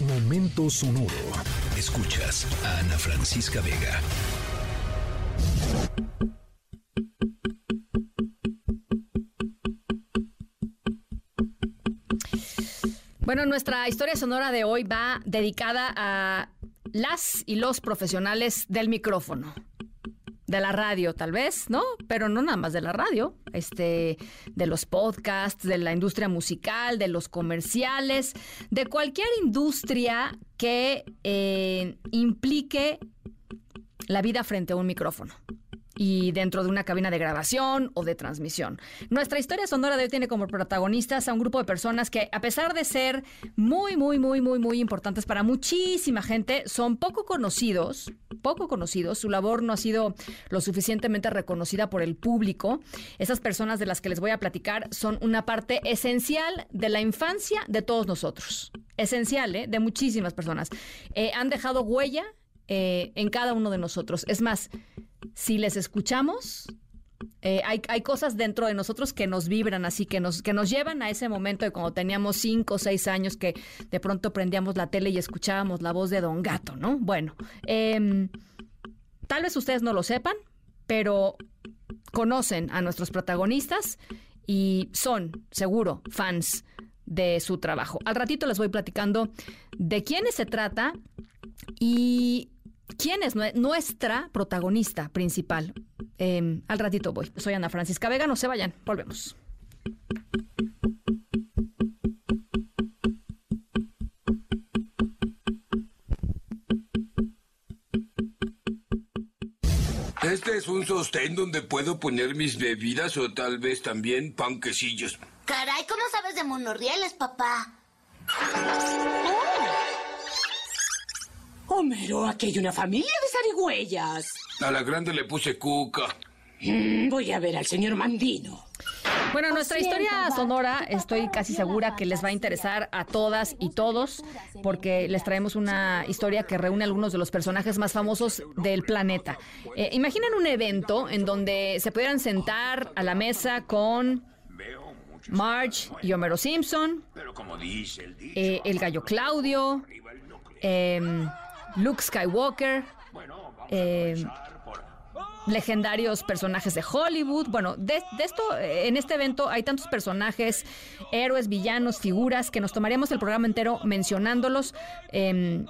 Momento sonoro. Escuchas a Ana Francisca Vega. Bueno, nuestra historia sonora de hoy va dedicada a las y los profesionales del micrófono de la radio, tal vez, ¿no? Pero no nada más de la radio, este, de los podcasts, de la industria musical, de los comerciales, de cualquier industria que eh, implique la vida frente a un micrófono y dentro de una cabina de grabación o de transmisión. Nuestra historia sonora de hoy tiene como protagonistas a un grupo de personas que, a pesar de ser muy, muy, muy, muy, muy importantes para muchísima gente, son poco conocidos, poco conocidos. Su labor no ha sido lo suficientemente reconocida por el público. Esas personas de las que les voy a platicar son una parte esencial de la infancia de todos nosotros. Esencial, ¿eh? De muchísimas personas. Eh, han dejado huella eh, en cada uno de nosotros. Es más, si les escuchamos, eh, hay, cosas dentro de nosotros que nos vibran así, que nos, que nos llevan a ese momento de cuando teníamos cinco o seis años que de pronto prendíamos la tele y escuchábamos la voz de Don Gato, ¿no? Bueno, em, tal vez ustedes no lo sepan, pero conocen a nuestros protagonistas y son, seguro, fans de su trabajo. Al ratito les voy platicando de quiénes se trata y ¿Quién es nuestra protagonista principal? Em, al ratito voy. Soy Ana Francisca Vega, no se vayan, volvemos. Este es un sostén donde puedo poner mis bebidas o tal vez también panquecillos. Caray, ¿cómo sabes de monorrieles, papá? Homero, aquí hay una familia de zarigüeyas. A la grande le puse cuca. Mm, voy a ver al señor Mandino. Bueno, nuestra historia sonora estoy casi segura que les va a interesar a todas y todos porque les traemos una historia que reúne a algunos de los personajes más famosos del planeta. Eh, imaginen un evento en donde se pudieran sentar a la mesa con Marge y Homero Simpson, eh, el gallo Claudio, eh, Luke Skywalker, eh, legendarios personajes de Hollywood. Bueno, de, esto, en este evento hay tantos personajes, héroes, villanos, figuras, que nos tomaríamos el programa entero mencionándolos. Em,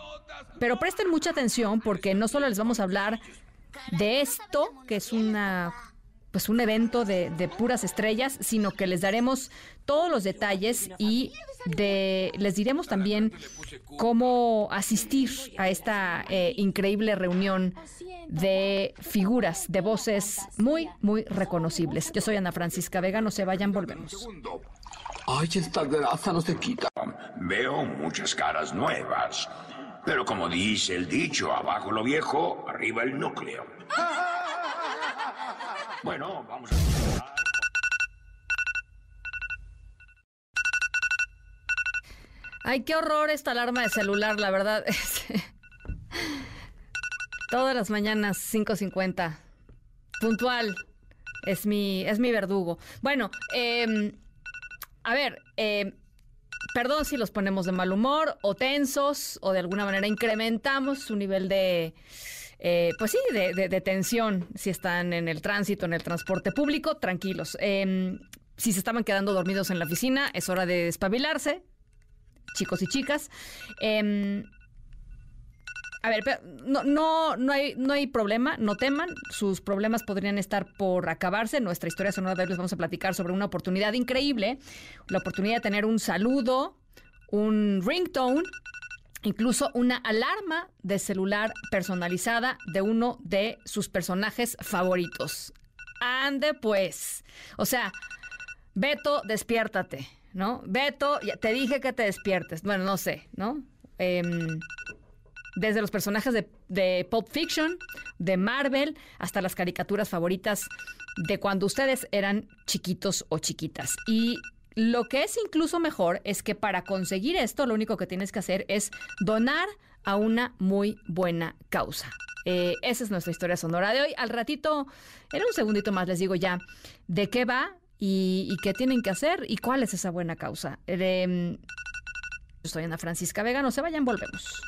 pero presten mucha atención porque no solo les vamos a hablar de esto, que es una pues un evento de, puras estrellas, sino que les daremos todos los detalles y de, les diremos también cómo asistir a esta eh, increíble reunión de figuras, de voces muy, muy reconocibles. Yo soy Ana Francisca Vega, no se vayan, volvemos. Ay, esta grasa no se quita. Veo muchas caras nuevas, pero como dice el dicho, abajo lo viejo, arriba el núcleo. Bueno, vamos a... Ay, qué horror esta alarma de celular, la verdad. Todas las mañanas, 5.50. Puntual. Es mi, es mi verdugo. Bueno, em, a ver, eh, perdón si los ponemos de mal humor o tensos o de alguna manera incrementamos su nivel de eh, pues sí, de, tensión si están en el tránsito, en el transporte público, tranquilos. Em, si se estaban quedando dormidos en la oficina, es hora de despabilarse, chicos y chicas. Em, a ver, no, no, no, hay, no hay problema, no teman, sus problemas podrían estar por acabarse. Nuestra historia sonora de hoy les vamos a platicar sobre una oportunidad increíble, la oportunidad de tener un saludo, un ringtone incluso una alarma de celular personalizada de uno de sus personajes favoritos. Ande pues. O sea, Beto, despiértate, ¿no? Beto, te dije que te despiertes. Bueno, no sé, ¿no? Em, desde los personajes de, de Pulp Fiction, de Marvel, hasta las caricaturas favoritas de cuando ustedes eran chiquitos o chiquitas. Y lo que es incluso mejor es que para conseguir esto, lo único que tienes que hacer es donar a una muy buena causa. Eh, esa es nuestra historia sonora de hoy. Al ratito, en un segundito más les digo ya de qué va y, qué tienen que hacer y cuál es esa buena causa. Em, Yo soy Ana Francisca Vega, no se vayan, volvemos.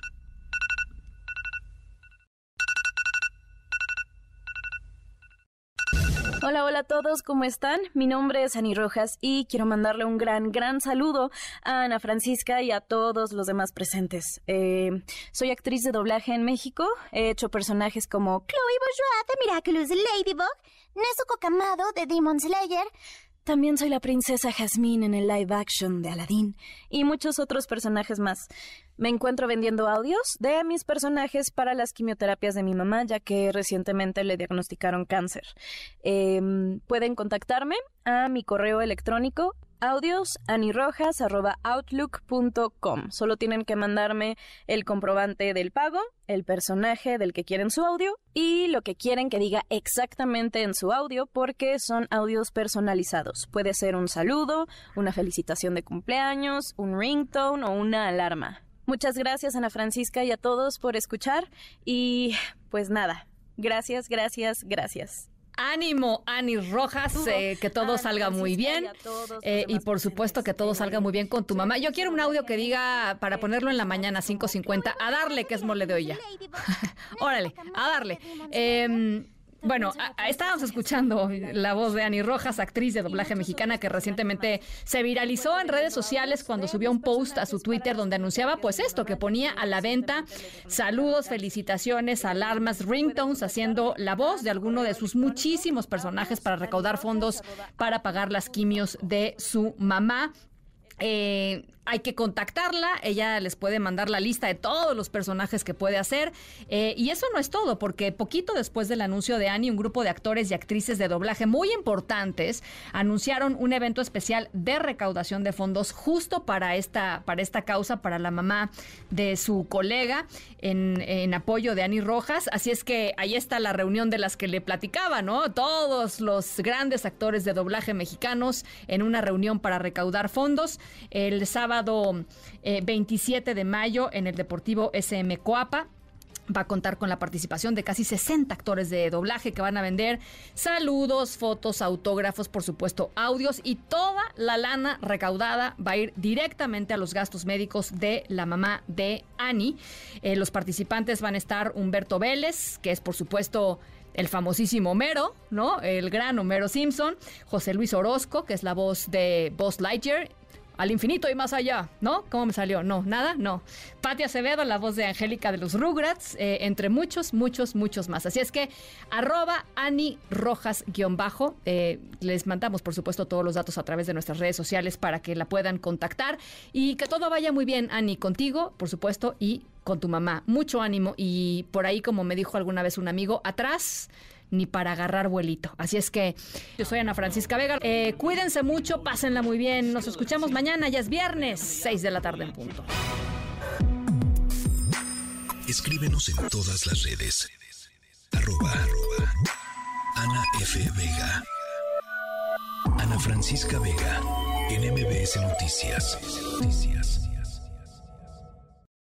Hola, hola a todos, ¿cómo están? Mi nombre es Ani Rojas y quiero mandarle un gran, gran saludo a Ana Francisca y a todos los demás presentes. Eh, soy actriz de doblaje en México, he hecho personajes como Chloe Bourgeois de Miraculous Ladybug, Nezuko Kamado de Demon Slayer, también soy la princesa Jasmine en el live action de Aladdin y muchos otros personajes más. Me encuentro vendiendo audios de mis personajes para las quimioterapias de mi mamá, ya que recientemente le diagnosticaron cáncer. Em, pueden contactarme a mi correo electrónico audios anirojas.outlook.com. Solo tienen que mandarme el comprobante del pago, el personaje del que quieren su audio y lo que quieren que diga exactamente en su audio porque son audios personalizados. Puede ser un saludo, una felicitación de cumpleaños, un ringtone o una alarma. Muchas gracias Ana Francisca y a todos por escuchar y pues nada, gracias, gracias, gracias. Ánimo, Ani Rojas, eh, que todo salga muy bien. Eh, y por supuesto que todo salga muy bien con tu mamá. Yo quiero un audio que diga para ponerlo en la mañana 5.50, a darle que es mole de olla. Órale, a darle. Eh, bueno, estábamos escuchando la voz de Ani Rojas, actriz de doblaje mexicana que recientemente se viralizó en redes sociales cuando subió un post a su Twitter donde anunciaba pues esto, que ponía a la venta saludos, felicitaciones, alarmas, ringtones, haciendo la voz de alguno de sus muchísimos personajes para recaudar fondos para pagar las quimios de su mamá. Eh, hay que contactarla, ella les puede mandar la lista de todos los personajes que puede hacer. Eh, y eso no es todo, porque poquito después del anuncio de Annie, un grupo de actores y actrices de doblaje muy importantes anunciaron un evento especial de recaudación de fondos justo para esta, para esta causa, para la mamá de su colega, en, en apoyo de Annie Rojas. Así es que ahí está la reunión de las que le platicaba, ¿no? Todos los grandes actores de doblaje mexicanos en una reunión para recaudar fondos. El sábado 27 eh, de mayo en el Deportivo SM Coapa va a contar con la participación de casi 60 actores de doblaje que van a vender saludos, fotos, autógrafos, por supuesto, audios y toda la lana recaudada va a ir directamente a los gastos médicos de la mamá de Annie. Eh, los participantes van a estar Humberto Vélez, que es por supuesto el famosísimo Homero, ¿no? El gran Homero Simpson, José Luis Orozco, que es la voz de Buzz Lightyear, al infinito y más allá, ¿no? ¿Cómo me salió? No, nada, no. Patti Acevedo, la voz de Angélica de los Rugrats, eh, entre muchos, muchos, muchos más. Así es que arroba Ani Rojas guion bajo. Eh, les mandamos, por supuesto, todos los datos a través de nuestras redes sociales para que la puedan contactar y que todo vaya muy bien, Ani, contigo, por supuesto, y con tu mamá. Mucho ánimo y por ahí, como me dijo alguna vez un amigo, atrás ni para agarrar vuelito. Así es que yo soy Ana Francisca Vega. Eh, cuídense mucho, pásenla muy bien. Nos escuchamos mañana, ya es viernes, 6 de la tarde en punto. Escríbenos en todas las redes. Arroba, Ana F. Vega. Ana Francisca Vega. En MBS Noticias. Noticias.